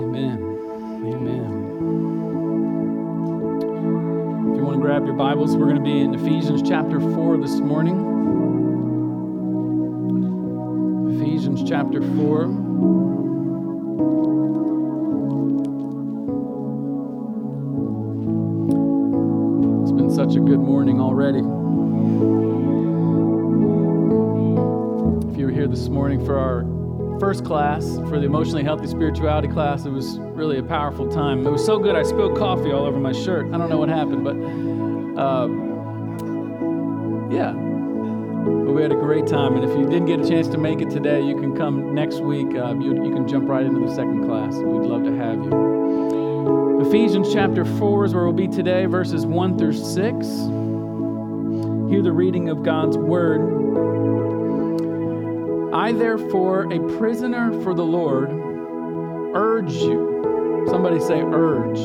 Amen. Amen. If you want to grab your Bibles, we're going to be in Ephesians chapter 4 this morning. Ephesians chapter 4. First class, for the emotionally healthy spirituality class, it was really a powerful time. It was so good, I spilled coffee all over my shirt. I don't know what happened, but uh, yeah. But we had a great time, and if you didn't get a chance to make it today, you can come next week. Uh, you, you can jump right into the second class. We'd love to have you. Ephesians chapter 4 is where we'll be today, verses 1 through 6. Hear the reading of God's word. I, therefore, a prisoner for the Lord, urge you. Somebody say, urge.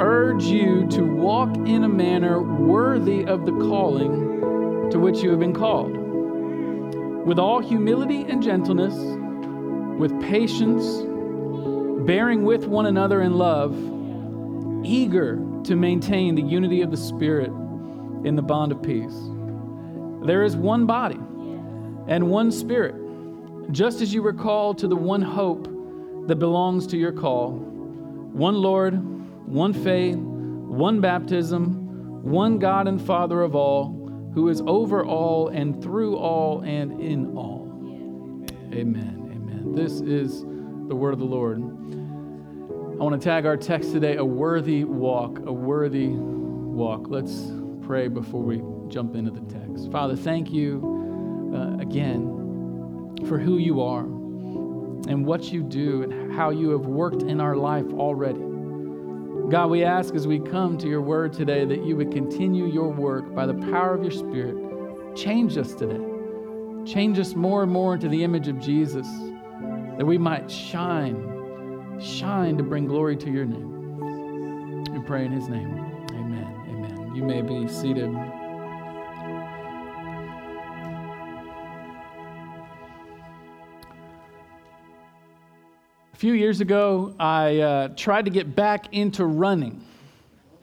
Urge you to walk in a manner worthy of the calling to which you have been called, with all humility and gentleness, with patience bearing with one another in love, eager to maintain the unity of the Spirit in the bond of peace. There is one body and one Spirit, just as you were called to the one hope that belongs to your call one Lord, one faith, one baptism, one God and Father of all, who is over all and through all and in all. Amen. Amen. This is the word of the Lord. I want to tag our text today a worthy walk, a worthy walk. Let's pray before we jump into the text. Father, thank you again for who you are and what you do and how you have worked in our life already. God, we ask as we come to your word today that you would continue your work by the power of your Spirit. Change us today. Change us more and more into the image of Jesus that we might shine, shine to bring glory to your name. We pray in his name. Amen. Amen. You may be seated. A few years ago, I uh, tried to get back into running.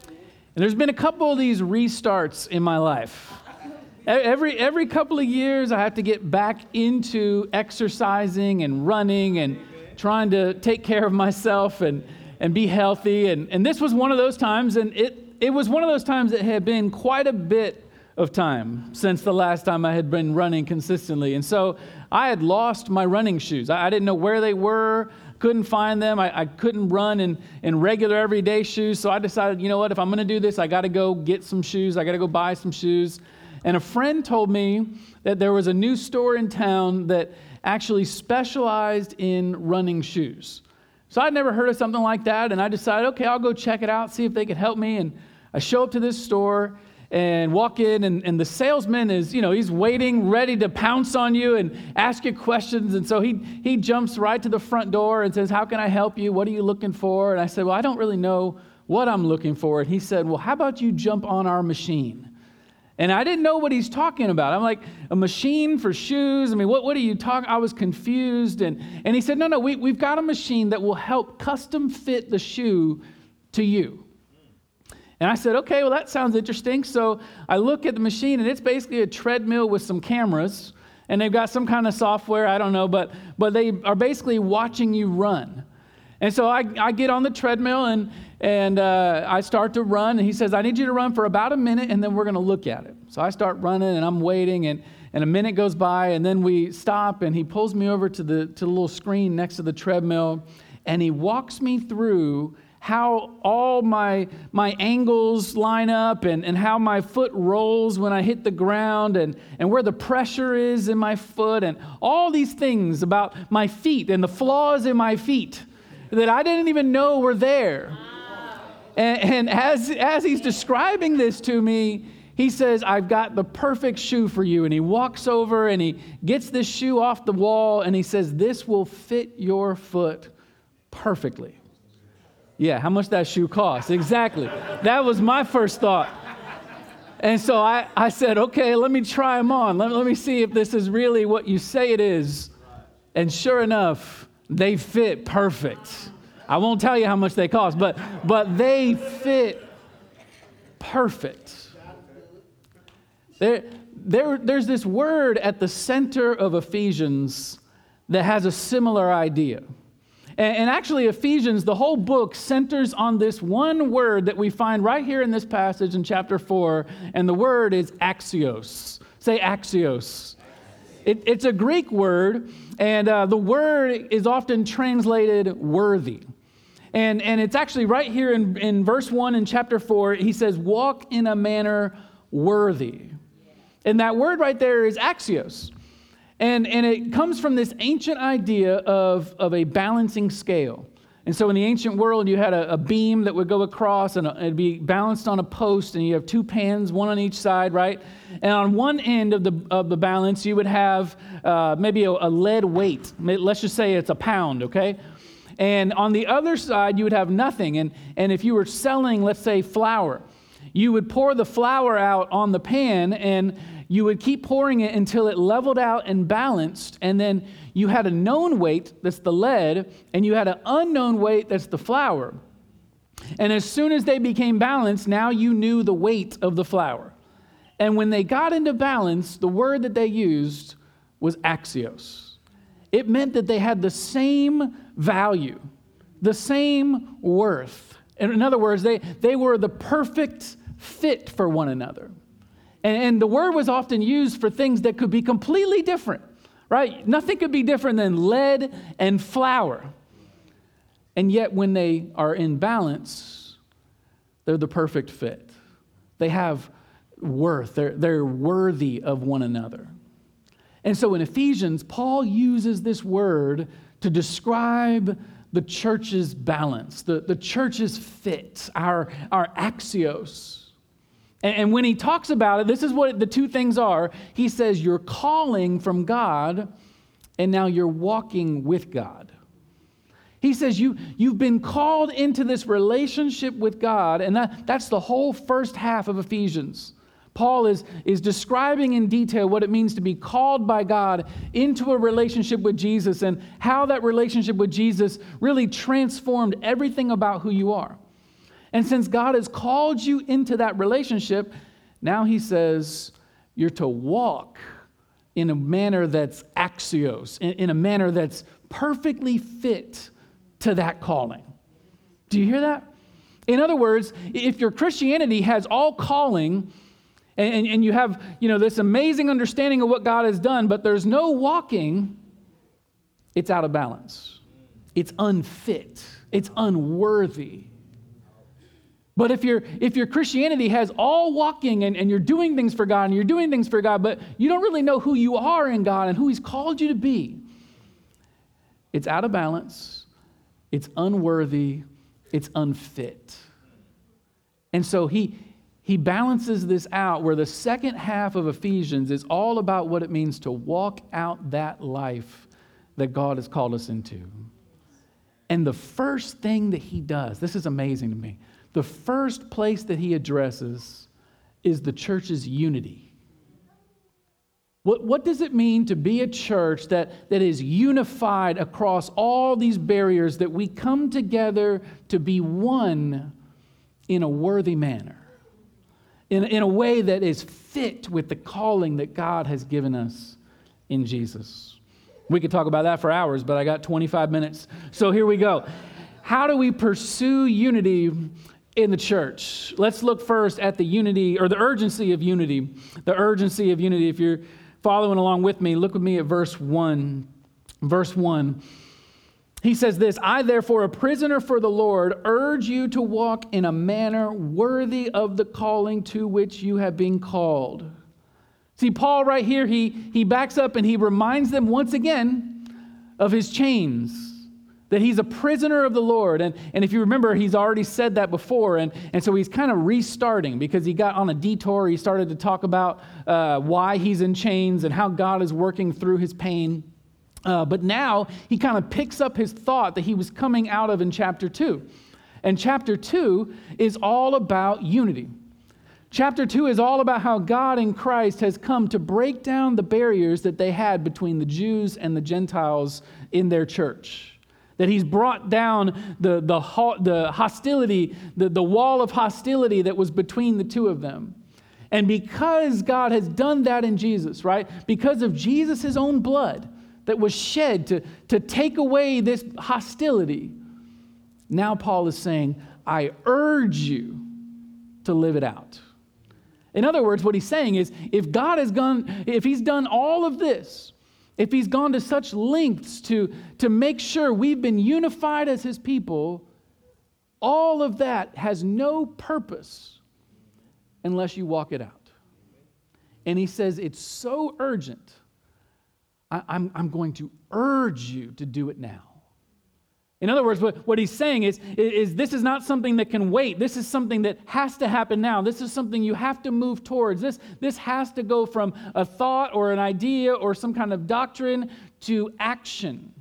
And there's been a couple of these restarts in my life. Every, every couple of years, I have to get back into exercising and running and trying to take care of myself and, and be healthy. And, and this was one of those times, and it, it was one of those times that had been quite a bit of time since the last time I had been running consistently. And so I had lost my running shoes. I, I didn't know where they were, couldn't find them. I, I couldn't run in, in regular everyday shoes. So I decided, you know what, if I'm going to do this, I got to go get some shoes, I got to go buy some shoes. And a friend told me that there was a new store in town that actually specialized in running shoes. So I'd never heard of something like that, and I decided, okay, I'll go check it out, see if they could help me. And I show up to this store and walk in, and, and the salesman is, you know, he's waiting, ready to pounce on you and ask you questions. And so he, he jumps right to the front door and says, How can I help you? What are you looking for? And I said, Well, I don't really know what I'm looking for. And he said, Well, how about you jump on our machine? And I didn't know what he's talking about. I'm like, a machine for shoes? I mean, what, what are you talking? I was confused. And, and he said, no, no, we, we've got a machine that will help custom fit the shoe to you. And I said, okay, well, that sounds interesting. So I look at the machine, and it's basically a treadmill with some cameras. And they've got some kind of software, I don't know, but, but they are basically watching you run. And so I, I get on the treadmill and, and uh, I start to run. And he says, I need you to run for about a minute and then we're going to look at it. So I start running and I'm waiting. And, and a minute goes by and then we stop and he pulls me over to the, to the little screen next to the treadmill and he walks me through how all my, my angles line up and, and how my foot rolls when I hit the ground and, and where the pressure is in my foot and all these things about my feet and the flaws in my feet that I didn't even know were there. And, and, as, as he's describing this to me, he says, I've got the perfect shoe for you. And he walks over and he gets this shoe off the wall and he says, This will fit your foot perfectly. Yeah, how much that shoe cost? Exactly. that was my first thought. And so I, I said, okay, let me try them on. Let, let me see if this is really what you say it is. And sure enough, they fit perfect. I won't tell you how much they cost, but, but they fit perfect. There, there, there's this word at the center of Ephesians that has a similar idea. And, and actually, Ephesians, the whole book centers on this one word that we find right here in this passage in chapter 4, and the word is axios. Say axios. It, it's a Greek word, and uh, the word is often translated worthy. And, and it's actually right here in, in verse 1 in chapter 4, he says, walk in a manner worthy. And that word right there is axios. And, and it comes from this ancient idea of, of a balancing scale. And so in the ancient world, you had a, a beam that would go across and it'd be balanced on a post, and you have two pans, one on each side, right? And on one end of the, of the balance, you would have uh, maybe a, a lead weight. Let's just say it's a pound, okay? And on the other side, you would have nothing. And, and if you were selling, let's say, flour, you would pour the flour out on the pan and you would keep pouring it until it leveled out and balanced. And then you had a known weight, that's the lead, and you had an unknown weight, that's the flour. And as soon as they became balanced, now you knew the weight of the flour. And when they got into balance, the word that they used was axios. It meant that they had the same value, the same worth. In other words, they, they were the perfect fit for one another. And, and the word was often used for things that could be completely different, right? Nothing could be different than lead and flour. And yet, when they are in balance, they're the perfect fit. They have worth, they're, they're worthy of one another. And so in Ephesians, Paul uses this word to describe the church's balance, the, the church's fit, our, our axios. And, and when he talks about it, this is what the two things are. He says, You're calling from God, and now you're walking with God. He says, you, You've been called into this relationship with God, and that, that's the whole first half of Ephesians. Paul is, is describing in detail what it means to be called by God into a relationship with Jesus and how that relationship with Jesus really transformed everything about who you are. And since God has called you into that relationship, now he says you're to walk in a manner that's axios, in, a manner that's perfectly fit to that calling. Do you hear that? In other words, if your Christianity has all calling, and, and, you have you know this amazing understanding of what God has done, but there's no walking, it's out of balance. It's unfit. It's unworthy. But if, your if your Christianity has all walking and, and you're doing things for God and you're doing things for God, but you don't really know who you are in God and who He's called you to be, it's out of balance, it's unworthy, it's unfit. And so he, he balances this out where the second half of Ephesians is all about what it means to walk out that life that God has called us into. And the first thing that he does, this is amazing to me the first place that he addresses is the church's unity. What, what does it mean to be a church that, that is unified across all these barriers, that we come together to be one in a worthy manner, in, in a way that is fit with the calling that God has given us in Jesus? We could talk about that for hours, but I got 25 minutes. So here we go. How do we pursue unity in the church. Let's look first at the unity or the urgency of unity. The urgency of unity. If you're following along with me, look with me at verse 1. Verse 1. He says this I, therefore, a prisoner for the Lord, urge you to walk in a manner worthy of the calling to which you have been called. See, Paul, right here, he, he backs up and he reminds them once again of his chains that he's a prisoner of the Lord. And, and if you remember, he's already said that before. And, and so he's kind of restarting because he got on a detour. He started to talk about uh, why he's in chains and how God is working through his pain. Uh, but now he kind of picks up his thought that he was coming out of in chapter 2. And chapter 2 is all about unity. Chapter 2 is all about how God in Christ has come to break down the barriers that they had between the Jews and the Gentiles in their church. That he's brought down the, the, the hostility, the, the wall of hostility that was between the two of them. And because God has done that in Jesus, right? Because of Jesus' own blood that was shed to, to take away this hostility, now Paul is saying, I urge you to live it out. In other words, what he's saying is if God has gone, if he's done all of this, if he's gone to such lengths to, to make sure we've been unified as his people, all of that has no purpose unless you walk it out. And he says it's so urgent, I, am I'm, I'm going to urge you to do it now. In other words, what, what he's saying is, is this is not something that can wait. This is something that has to happen now. This is something you have to move towards. This, this has to go from a thought or an idea or some kind of doctrine to action.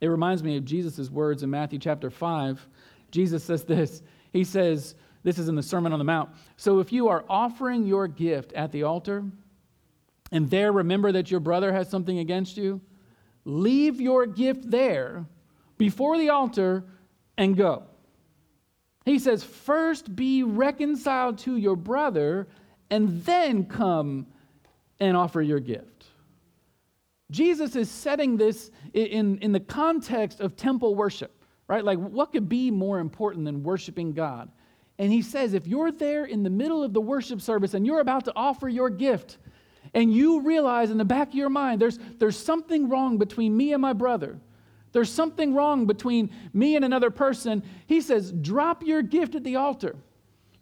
It reminds me of Jesus' words in Matthew chapter 5. Jesus says this He says, This is in the Sermon on the Mount. So if you are offering your gift at the altar, and there remember that your brother has something against you, leave your gift there before the altar and go. He says, First be reconciled to your brother, and then come and offer your gift. Jesus is setting this in, in the context of temple worship, right? Like, what could be more important than worshiping God? And he says, if you're there in the middle of the worship service and you're about to offer your gift, and you realize in the back of your mind, there's, there's something wrong between me and my brother, there's something wrong between me and another person. He says, drop your gift at the altar.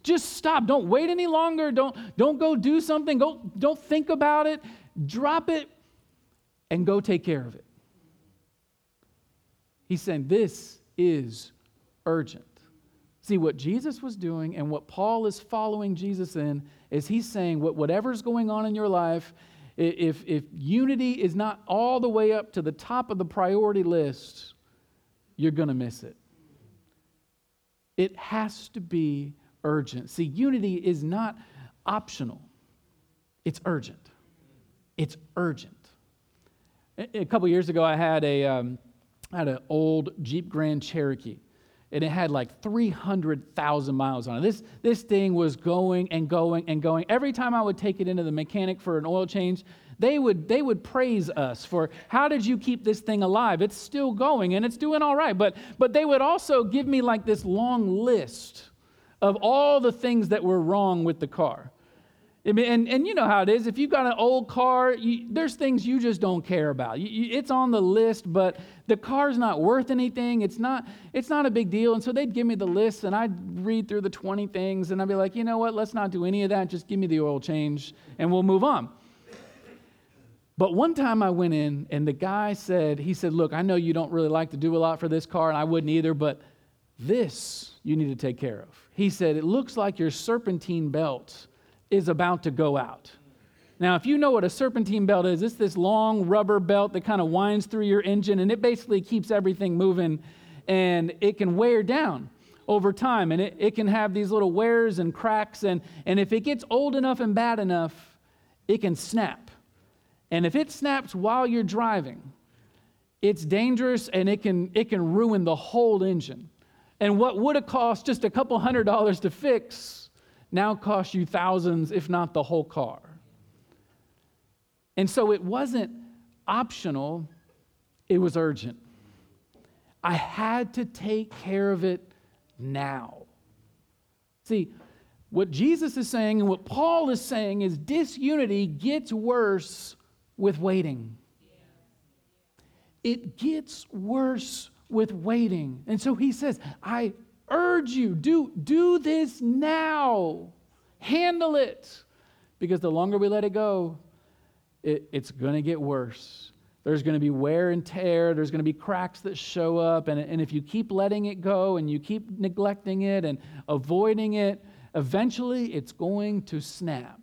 Just stop. Don't wait any longer. Don't, don't go do something. Go, don't think about it. Drop it and go take care of it. He's saying this is urgent. See, what Jesus was doing and what Paul is following Jesus in is he's saying what, whatever's going on in your life, if, if unity is not all the way up to the top of the priority list, you're going to miss it. It has to be urgent. See, unity is not optional, it's urgent. It's urgent. A couple years ago, I had a um, I had an old Jeep Grand Cherokee and it had like 300,000 miles on it. This, this thing was going and going and going. Every time I would take it into the mechanic for an oil change, they would, they would praise us for how did you keep this thing alive? It's still going and it's doing all right. But, but they would also give me like this long list of all the things that were wrong with the car. And, and you know how it is. If you've got an old car, you, there's things you just don't care about. You, you, it's on the list, but the car's not worth anything. It's not, it's not a big deal. And so they'd give me the list, and I'd read through the 20 things, and I'd be like, you know what? Let's not do any of that. Just give me the oil change, and we'll move on. But one time I went in, and the guy said, he said, look, I know you don't really like to do a lot for this car, and I wouldn't either, but this you need to take care of. He said, it looks like your serpentine belt is about to go out. Now, if you know what a serpentine belt is, it's this long rubber belt that kind of winds through your engine and it basically keeps everything moving and it can wear down over time and it, it can have these little wears and cracks. And, and if it gets old enough and bad enough, it can snap. And if it snaps while you're driving, it's dangerous and it can, it can ruin the whole engine. And what would have cost just a couple hundred dollars to fix now costs you thousands, if not the whole car. And so it wasn't optional, it was urgent. I had to take care of it now. See, what Jesus is saying and what Paul is saying is disunity gets worse with waiting. It gets worse with waiting. And so he says, I urge you, do, do this now. Handle it. Because the longer we let it go, it, it's going to get worse. There's going to be wear and tear. There's going to be cracks that show up. And, and if you keep letting it go and you keep neglecting it and avoiding it, eventually it's going to snap.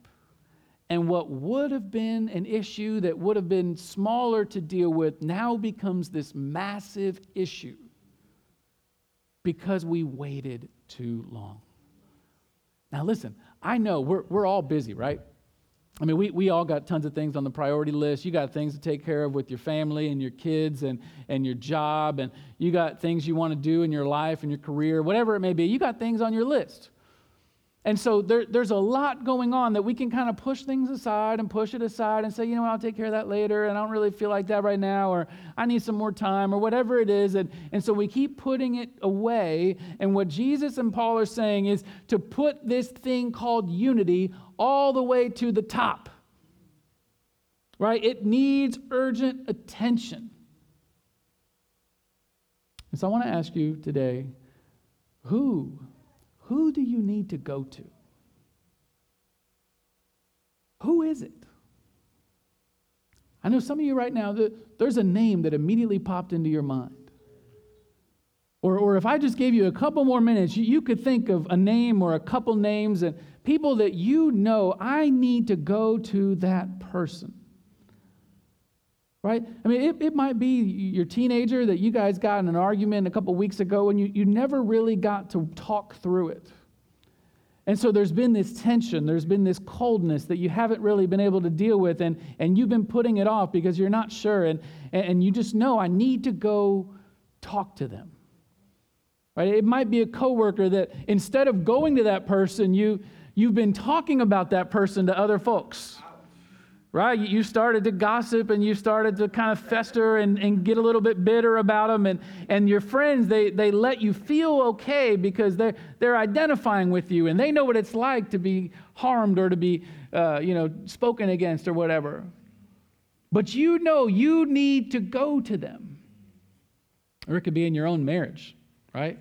And what would have been an issue that would have been smaller to deal with now becomes this massive issue because we waited too long. Now, listen, I know we're, we're all busy, right? I mean, we, we all got tons of things on the priority list. You got things to take care of with your family and your kids and, and your job, and you got things you want to do in your life and your career, whatever it may be. You got things on your list. And so there, there's a lot going on that we can kind of push things aside and push it aside and say, you know what, I'll take care of that later, and I don't really feel like that right now, or I need some more time, or whatever it is. And, and so we keep putting it away. And what Jesus and Paul are saying is to put this thing called unity all the way to the top. Right? It needs urgent attention. And so I want to ask you today who who do you need to go to? Who is it? I know some of you right now, there's a name that immediately popped into your mind. Or, or if I just gave you a couple more minutes, you, you could think of a name or a couple names and people that you know, I need to go to that person right? I mean, it, it might be your teenager that you guys got in an argument a couple weeks ago and you, you never really got to talk through it. And so there's been this tension, there's been this coldness that you haven't really been able to deal with, and, and you've been putting it off because you're not sure, and, and you just know, I need to go talk to them. Right? It might be a coworker that instead of going to that person, you, you've been talking about that person to other folks right? You started to gossip and you started to kind of fester and, and get a little bit bitter about them. And, and your friends, they, they let you feel okay because they're, they're identifying with you and they know what it's like to be harmed or to be, uh, you know, spoken against or whatever. But you know you need to go to them. Or it could be in your own marriage, right?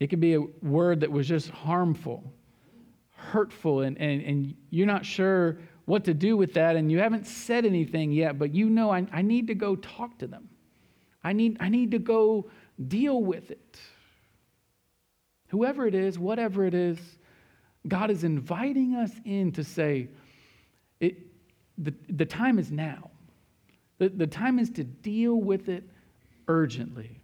It could be a word that was just harmful, hurtful, and, and, and you're not sure what to do with that, and you haven't said anything yet, but you know I, I need to go talk to them. I need, I need to go deal with it. Whoever it is, whatever it is, God is inviting us in to say, it, the, the time is now. The, the time is to deal with it urgently.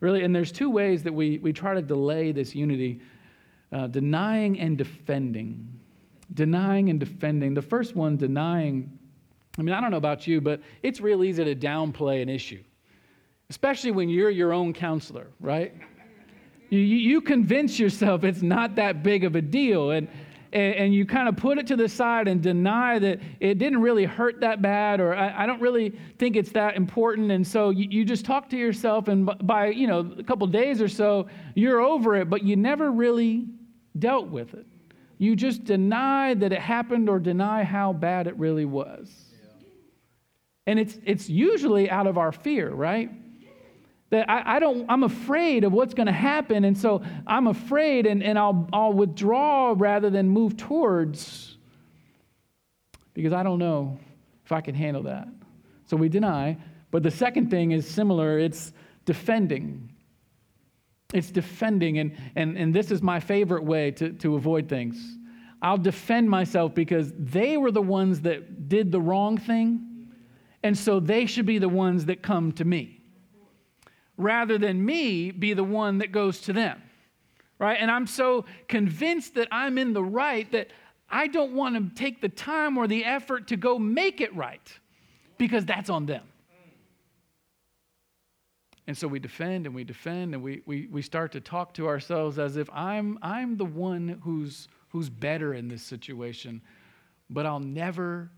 Really, and there's two ways that we, we try to delay this unity uh, denying and defending denying and defending. The first one, denying, I mean, I don't know about you, but it's real easy to downplay an issue, especially when you're your own counselor, right? You, you convince yourself it's not that big of a deal, and, and, you kind of put it to the side and deny that it didn't really hurt that bad, or I, I don't really think it's that important. And so you, you just talk to yourself, and by you know a couple days or so, you're over it, but you never really dealt with it. You just deny that it happened or deny how bad it really was. And it's, it's usually out of our fear, right? That I, I don't, I'm afraid of what's going to happen. And so I'm afraid and, and I'll, I'll withdraw rather than move towards because I don't know if I can handle that. So we deny. But the second thing is similar it's defending. It's defending, and, and, and this is my favorite way to, to avoid things. I'll defend myself because they were the ones that did the wrong thing, and so they should be the ones that come to me rather than me be the one that goes to them. Right? And I'm so convinced that I'm in the right that I don't want to take the time or the effort to go make it right because that's on them. And so we defend and we defend and we, we, we start to talk to ourselves as if I'm, I'm the one who's, who's better in this situation, but I'll never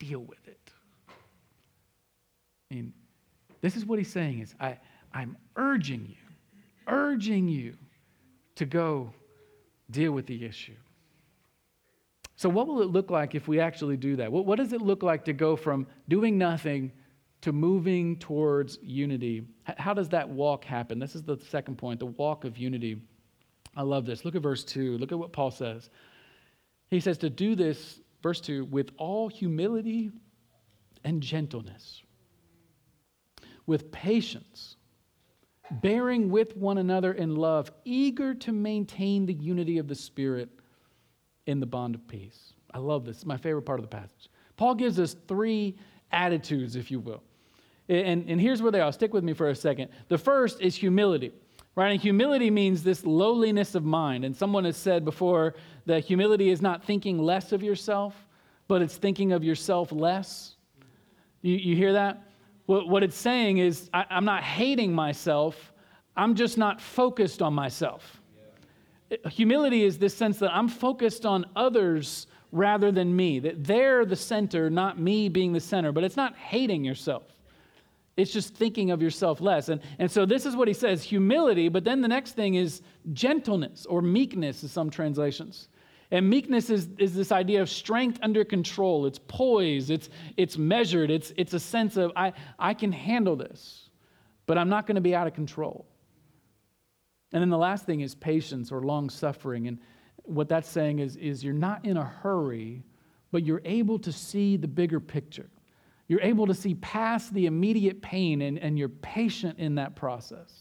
deal with it. I mean, this is what he's saying is I, I'm urging you, urging you to go deal with the issue. So, what will it look like if we actually do that? What, what does it look like to go from doing nothing to moving towards unity. How does that walk happen? This is the second point the walk of unity. I love this. Look at verse 2. Look at what Paul says. He says to do this, verse 2, with all humility and gentleness, with patience, bearing with one another in love, eager to maintain the unity of the Spirit in the bond of peace. I love this. It's my favorite part of the passage. Paul gives us three attitudes, if you will. And, and here's where they are. Stick with me for a second. The first is humility, right? And humility means this lowliness of mind. And someone has said before that humility is not thinking less of yourself, but it's thinking of yourself less. You, you hear that? What, what it's saying is, I, I'm not hating myself, I'm just not focused on myself. Humility is this sense that I'm focused on others rather than me, that they're the center, not me being the center. But it's not hating yourself, it's just thinking of yourself less. And, and so this is what he says humility, but then the next thing is gentleness or meekness, in some translations. And meekness is, is this idea of strength under control. It's poise, it's, it's measured, it's, it's a sense of, I, I can handle this, but I'm not going to be out of control. And then the last thing is patience or long suffering. And what that's saying is, is you're not in a hurry, but you're able to see the bigger picture. You're able to see past the immediate pain and, and you're patient in that process.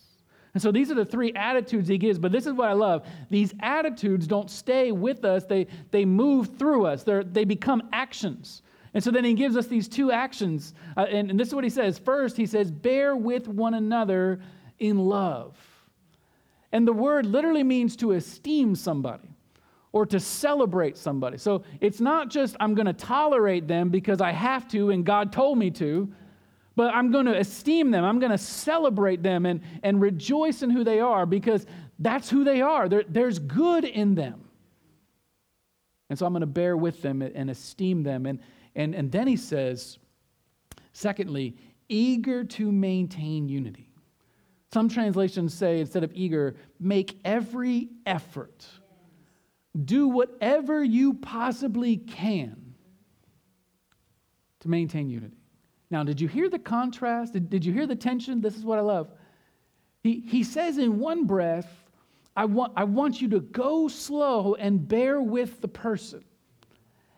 And so these are the three attitudes he gives, but this is what I love. These attitudes don't stay with us, they, they move through us, They're, they become actions. And so then he gives us these two actions. Uh, and, and this is what he says. First, he says, bear with one another in love. And the word literally means to esteem somebody or to celebrate somebody. So it's not just I'm going to tolerate them because I have to and God told me to, but I'm going to esteem them. I'm going to celebrate them and, and rejoice in who they are because that's who they are. There, there's good in them. And so I'm going to bear with them and esteem them. And, and, and then he says, secondly, eager to maintain unity. Some translations say, instead of eager, make every effort. Do whatever you possibly can to maintain unity. Now, did you hear the contrast? Did, did you hear the tension? This is what I love. He, he says in one breath, I want, I want you to go slow and bear with the person.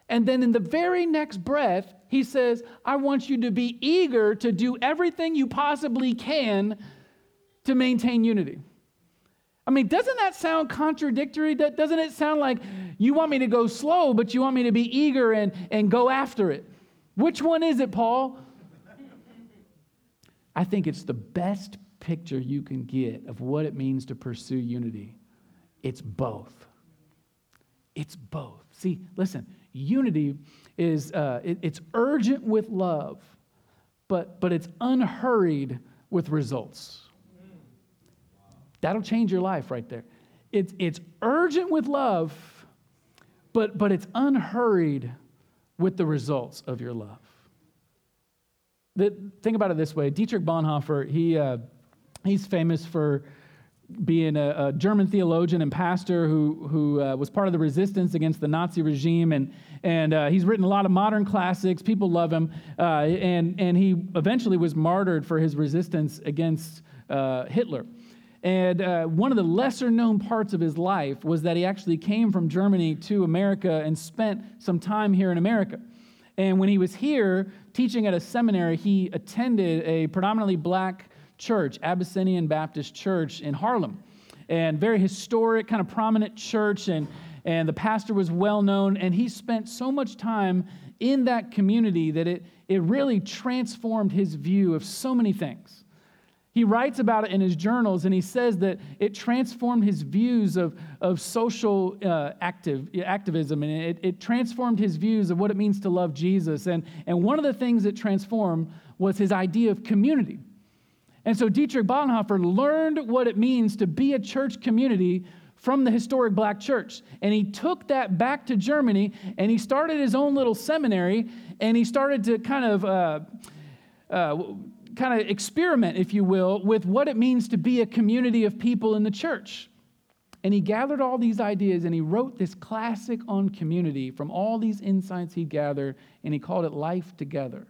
And then in the very next breath, he says, I want you to be eager to do everything you possibly can to maintain unity. I mean, doesn't that sound contradictory? Doesn't it sound like you want me to go slow, but you want me to be eager and, and go after it? Which one is it, Paul? I think it's the best picture you can get of what it means to pursue unity. It's both. It's both. See, listen, unity is uh, it, it's urgent with love, but, but it's unhurried with results. That'll change your life right there. It's, it's urgent with love, but, but it's unhurried with the results of your love. The, think about it this way Dietrich Bonhoeffer, he, uh, he's famous for being a, a, German theologian and pastor who, who uh, was part of the resistance against the Nazi regime. And, and uh, he's written a lot of modern classics. People love him. Uh, and, and he eventually was martyred for his resistance against uh, Hitler. And uh, one of the lesser known parts of his life was that he actually came from Germany to America and spent some time here in America. And when he was here teaching at a seminary, he attended a predominantly black church, Abyssinian Baptist Church in Harlem. And very historic, kind of prominent church. And, and the pastor was well known. And he spent so much time in that community that it, it really transformed his view of so many things. He writes about it in his journals, and he says that it transformed his views of, of social uh, active, activism, and it, it transformed his views of what it means to love Jesus. And, and one of the things it transformed was his idea of community. And so Dietrich Bonhoeffer learned what it means to be a church community from the historic black church. And he took that back to Germany and he started his own little seminary and he started to kind of. Uh, uh, kind of experiment, if you will, with what it means to be a community of people in the church. And he gathered all these ideas and he wrote this classic on community from all these insights he gathered, and he called it Life Together.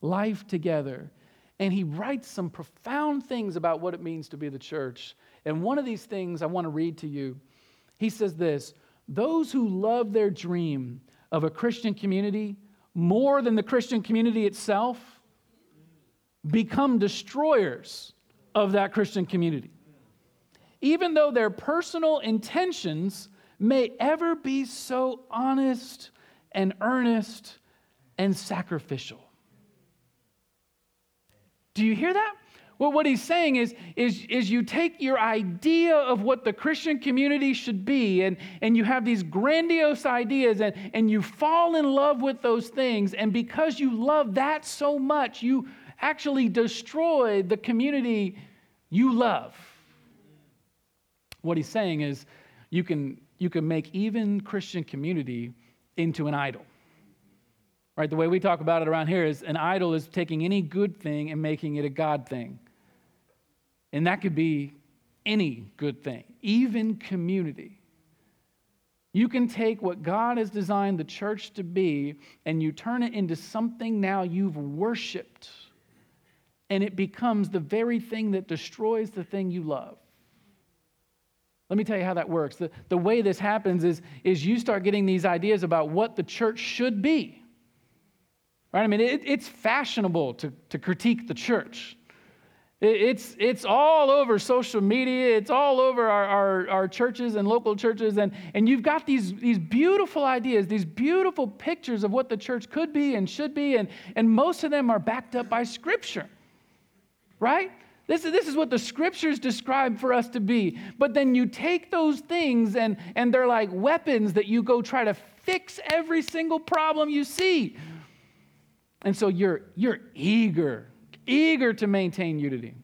Life Together. And he writes some profound things about what it means to be the church. And one of these things I want to read to you. He says this Those who love their dream of a Christian community more than the Christian community itself become destroyers of that Christian community. Even though their personal intentions may ever be so honest and earnest and sacrificial. Do you hear that? well, what he's saying is, is, is you take your idea of what the Christian community should be, and, and you have these grandiose ideas, and, and you fall in love with those things. And because you love that so much, you actually destroy the community you love. What he's saying is, you can, you can make even Christian community into an idol. Right? The way we talk about it around here is an idol is taking any good thing and making it a God thing. And that could be any good thing, even community. You can take what God has designed the church to be and you turn it into something now you've worshiped, and it becomes the very thing that destroys the thing you love. Let me tell you how that works. The, the way this happens is, is you start getting these ideas about what the church should be. Right? I mean, it, it's fashionable to, to critique the church. It, it's, it's all over social media, it's all over our, our, our churches and local churches, and, and you've got these, these beautiful ideas, these beautiful pictures of what the church could be and should be, and, and most of them are backed up by Scripture. Right? This is, this is what the scriptures describe for us to be. But then you take those things and, and they're like weapons that you go try to fix every single problem you see. And so you're, you're eager, eager to maintain unity.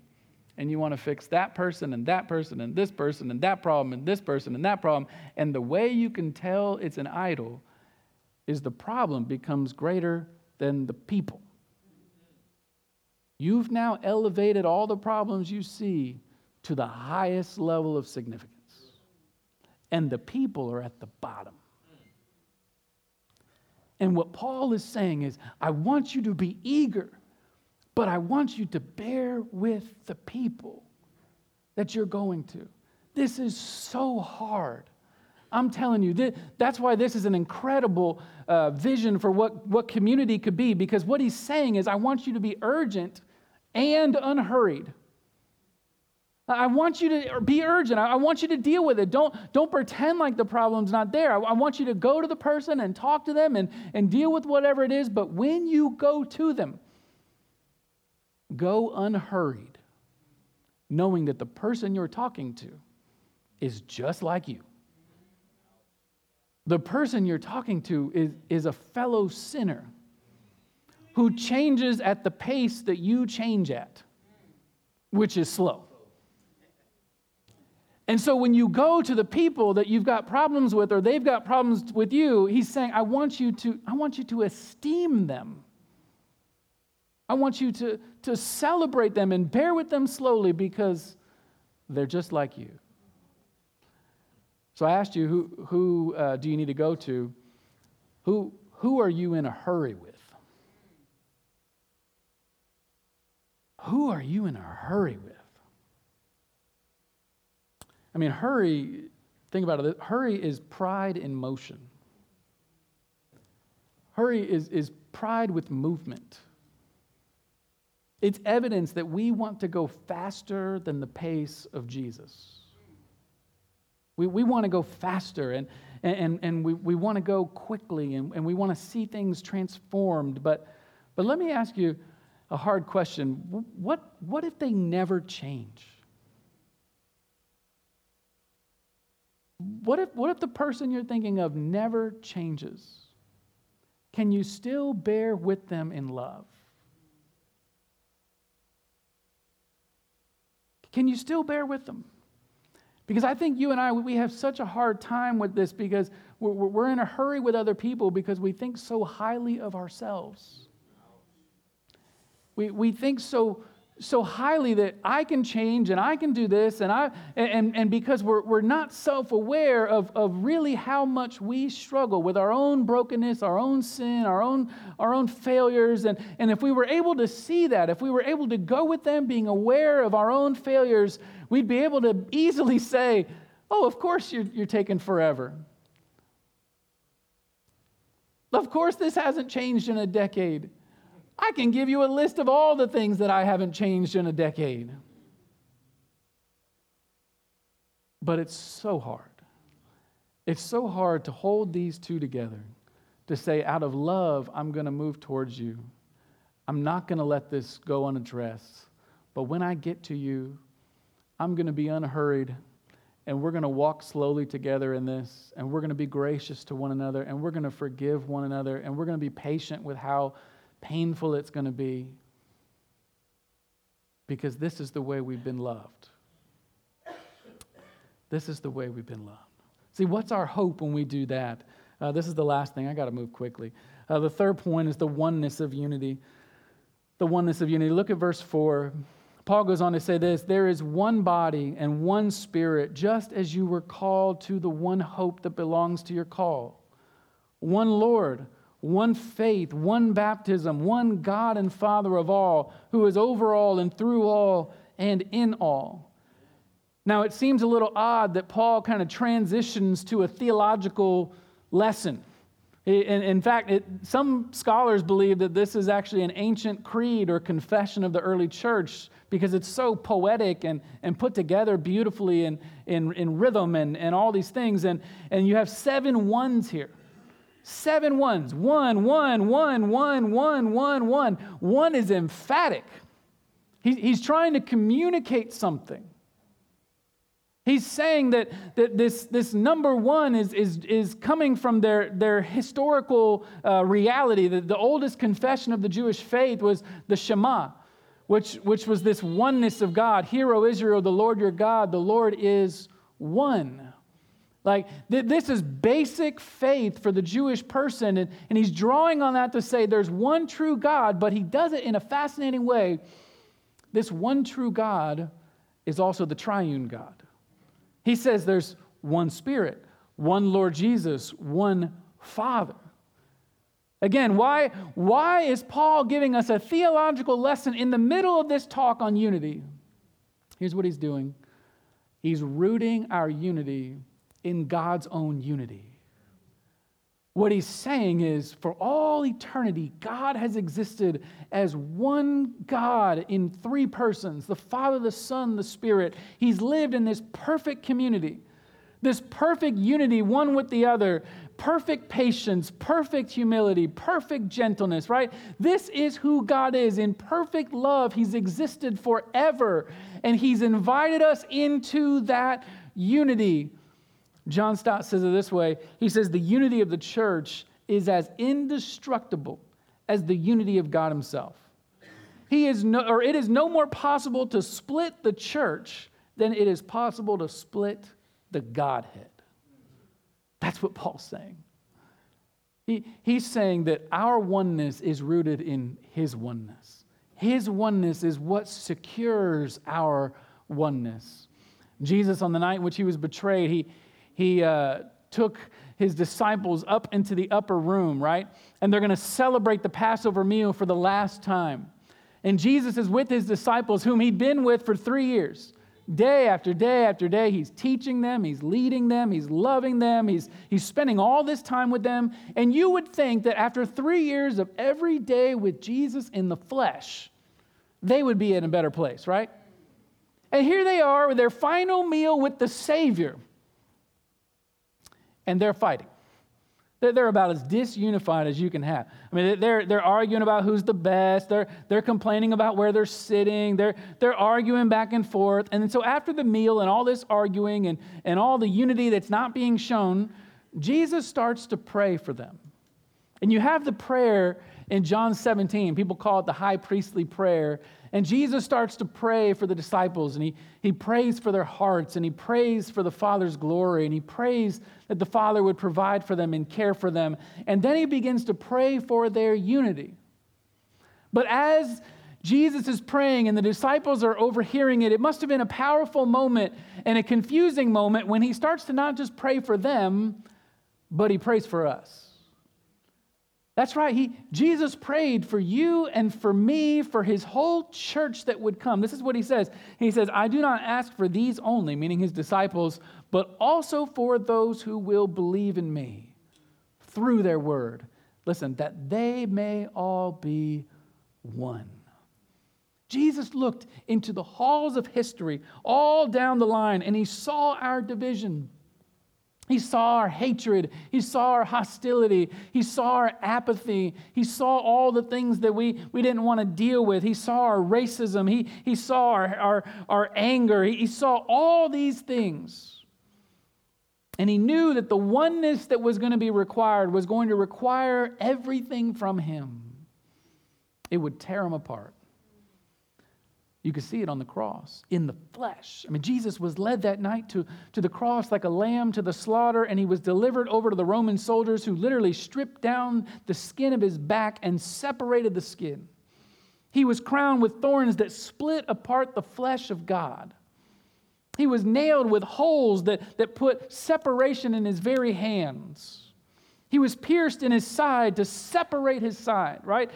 And you want to fix that person and that person and this person and that problem and this person and that problem. And the way you can tell it's an idol is the problem becomes greater than the people. You've now elevated all the problems you see to the highest level of significance. And the people are at the bottom. And what Paul is saying is, I want you to be eager, but I want you to bear with the people that you're going to. This is so hard. I'm telling you, that's why this is an incredible uh, vision for what, what community could be, because what he's saying is, I want you to be urgent and unhurried. I want you to be urgent. I want you to deal with it. Don't, don't pretend like the problem's not there. I, want you to go to the person and talk to them and, and deal with whatever it is. But when you go to them, go unhurried, knowing that the person you're talking to is just like you. The person you're talking to is, is a fellow sinner who changes at the pace that you change at, which is slow. And so when you go to the people that you've got problems with or they've got problems with you, he's saying, I want you to, I want you to esteem them. I want you to, to celebrate them and bear with them slowly because they're just like you. So I asked you, who, who uh, do you need to go to? Who, who are you in a hurry with? Who are you in a hurry with? I mean, hurry, think about it. Hurry is pride in motion. Hurry is, is pride with movement. It's evidence that we want to go faster than the pace of Jesus. We, we want to go faster and, and, and we, we want to go quickly and, and we want to see things transformed. But, but let me ask you a hard question. What, what if they never change? What if, what if the person you're thinking of never changes? Can you still bear with them in love? Can you still bear with them? Because I think you and I, we have such a hard time with this because we're, we're in a hurry with other people because we think so highly of ourselves. We, we think so so highly that I can change and I can do this, and, I, and, and because we're, we're not self aware of, of really how much we struggle with our own brokenness, our own sin, our own, our own failures. And, and if we were able to see that, if we were able to go with them being aware of our own failures, we'd be able to easily say, Oh, of course you're, you're taking forever. Of course, this hasn't changed in a decade. I can give you a list of all the things that I haven't changed in a decade. But it's so hard. It's so hard to hold these two together, to say, out of love, I'm going to move towards you. I'm not going to let this go unaddressed. But when I get to you, I'm going to be unhurried and we're going to walk slowly together in this and we're going to be gracious to one another and we're going to forgive one another and we're going to be patient with how painful it's going to be because this is the way we've been loved. This is the way we've been loved. See, what's our hope when we do that? Uh, this is the last thing. I got to move quickly. Uh, the third point is the oneness of unity. The oneness of unity. Look at verse 4. Paul goes on to say this there is one body and one spirit, just as you were called to the one hope that belongs to your call. One Lord, one faith, one baptism, one God and Father of all, who is over all and through all and in all. Now, it seems a little odd that Paul kind of transitions to a theological lesson. In, in fact, it, some scholars believe that this is actually an ancient creed or confession of the early church because it's so poetic and, and put together beautifully in, in, in rhythm and, and all these things. And, and you have seven ones here. Seven ones. One, one, one, one, one, one, one. One is emphatic. He, he's trying to communicate something. He's saying that, that this, this number one is, is, is coming from their, their historical uh, reality. The, the oldest confession of the Jewish faith was the Shema, which, which was this oneness of God. Hear, O Israel, the Lord your God, the Lord is one. Like, th- this is basic faith for the Jewish person. And, and he's drawing on that to say there's one true God, but he does it in a fascinating way. This one true God is also the triune God. He says there's one Spirit, one Lord Jesus, one Father. Again, why, why is Paul giving us a theological lesson in the middle of this talk on unity? Here's what he's doing he's rooting our unity in God's own unity. What he's saying is, for all eternity, God has existed as one God in three persons the Father, the Son, the Spirit. He's lived in this perfect community, this perfect unity, one with the other, perfect patience, perfect humility, perfect gentleness, right? This is who God is. In perfect love, He's existed forever, and He's invited us into that unity. John Stott says it this way He says, The unity of the church is as indestructible as the unity of God Himself. He is no, or it is no more possible to split the church than it is possible to split the Godhead. That's what Paul's saying. He, he's saying that our oneness is rooted in His oneness. His oneness is what secures our oneness. Jesus, on the night in which he was betrayed, he, he uh, took his disciples up into the upper room, right? And they're going to celebrate the Passover meal for the last time. And Jesus is with his disciples, whom he'd been with for three years. Day after day after day, he's teaching them, he's leading them, he's loving them, he's, he's spending all this time with them. And you would think that after three years of every day with Jesus in the flesh, they would be in a better place, right? And here they are with their final meal with the Savior and they're fighting. They're about as disunified as you can have. I mean, they're, they're arguing about who's the best. They're, they're complaining about where they're sitting. They're, they're arguing back and forth. And so, after the meal and all this arguing and, and all the unity that's not being shown, Jesus starts to pray for them. And you have the prayer in John 17. People call it the high priestly prayer. And Jesus starts to pray for the disciples, and he, he prays for their hearts, and he prays for the Father's glory, and he prays that the Father would provide for them and care for them. And then he begins to pray for their unity. But as Jesus is praying and the disciples are overhearing it, it must have been a powerful moment and a confusing moment when he starts to not just pray for them, but he prays for us. That's right. He, Jesus prayed for you and for me, for his whole church that would come. This is what he says. He says, I do not ask for these only, meaning his disciples, but also for those who will believe in me through their word. Listen, that they may all be one. Jesus looked into the halls of history all down the line and he saw our division. He saw our hatred. He saw our hostility. He saw our apathy. He saw all the things that we, we didn't want to deal with. He saw our racism. He, he saw our, our, our anger. He, he saw all these things. And he knew that the oneness that was going to be required was going to require everything from him. It would tear him apart. You could see it on the cross in the flesh. I mean, Jesus was led that night to, to the cross like a lamb to the slaughter, and he was delivered over to the Roman soldiers who literally stripped down the skin of his back and separated the skin. He was crowned with thorns that split apart the flesh of God. He was nailed with holes that, that put separation in his very hands. He was pierced in his side to separate his side, right?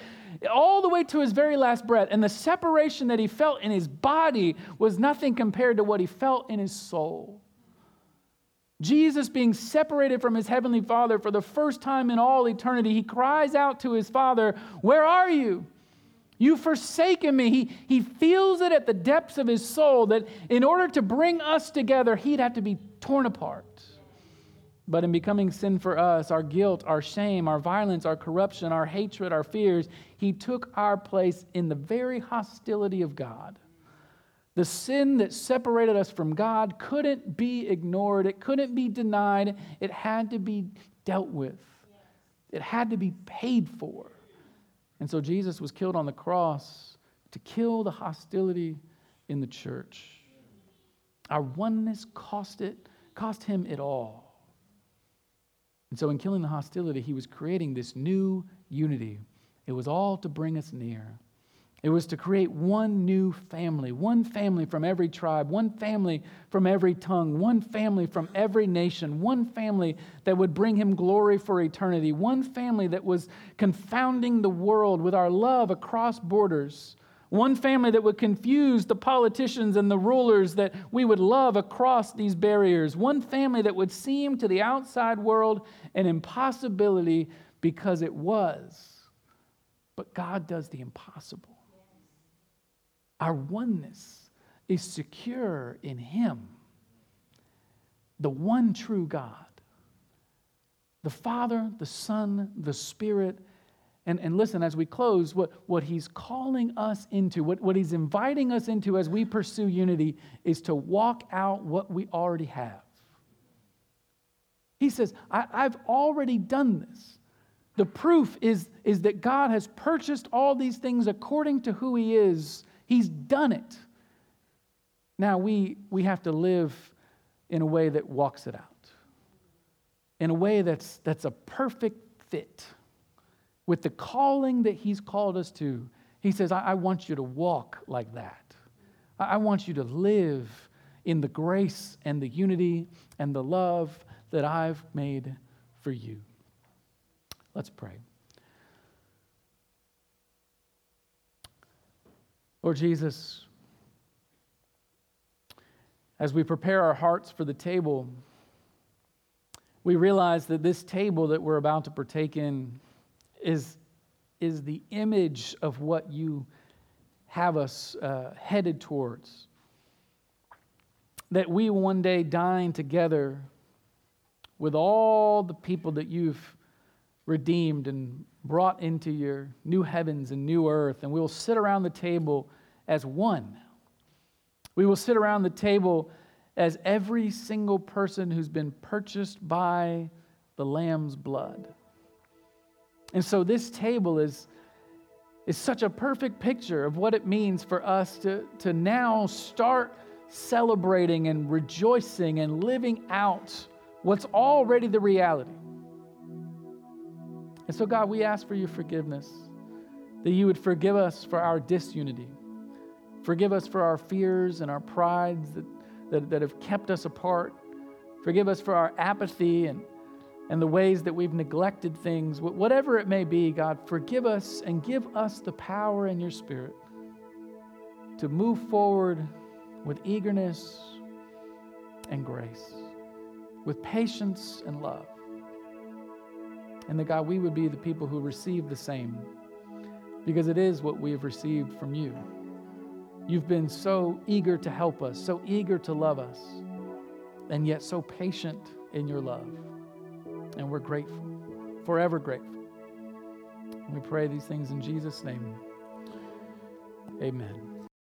All the way to his very last breath. And the separation that he felt in his body was nothing compared to what he felt in his soul. Jesus being separated from his heavenly Father for the first time in all eternity, he cries out to his Father, Where are you? You've forsaken me. He, he feels it at the depths of his soul that in order to bring us together, he'd have to be torn apart. But in becoming sin for us, our guilt, our shame, our violence, our corruption, our hatred, our fears, He took our place in the very hostility of God. The sin that separated us from God couldn't be ignored, it couldn't be denied, it had to be dealt with, it had to be paid for. And so Jesus was killed on the cross to kill the hostility in the church. Our oneness cost it, cost him it all. And so, in killing the hostility, he was creating this new unity. It was all to bring us near. It was to create one new family, one family from every tribe, one family from every tongue, one family from every nation, one family that would bring him glory for eternity, one family that was confounding the world with our love across borders, one family that would confuse the politicians and the rulers that we would love across these barriers. One family that would seem to the outside world an impossibility because it was. But God does the impossible. Our oneness is secure in Him, the one true God. The Father, the Son, the Spirit, and, and listen, as we close, what, what he's calling us into, what, what he's inviting us into as we pursue unity, is to walk out what we already have. He says, I, I've already done this. The proof is, is that God has purchased all these things according to who He is. He's done it. Now we, we have to live in a way that walks it out, in a way that's, that's a perfect fit with the calling that He's called us to, He says, I, I want you to walk like that. I, I want you to live in the grace and the unity and the love that I've made for you. Let's pray. Lord Jesus, as we prepare our hearts for the table, we realize that this table that we're about to partake in is, is the image of what you have us uh, headed towards. That we one day dine together with all the people that you've redeemed and brought into your new heavens and new earth, and we will sit around the table as one. We will sit around the table as every single person who's been purchased by the Lamb's blood. And so this table is, is such a perfect picture of what it means for us to, to now start celebrating and rejoicing and living out what's already the reality. And so, God, we ask for your forgiveness, that you would forgive us for our disunity, forgive us for our fears and our prides that, that, that have kept us apart, forgive us for our apathy and and the ways that we've neglected things, whatever it may be, God, forgive us and give us the power in your spirit to move forward with eagerness and grace, with patience and love. And that, God, we would be the people who receive the same because it is what we have received from you. You've been so eager to help us, so eager to love us, and yet so patient in your love. And we're grateful, forever grateful. We pray these things in Jesus' name. Amen.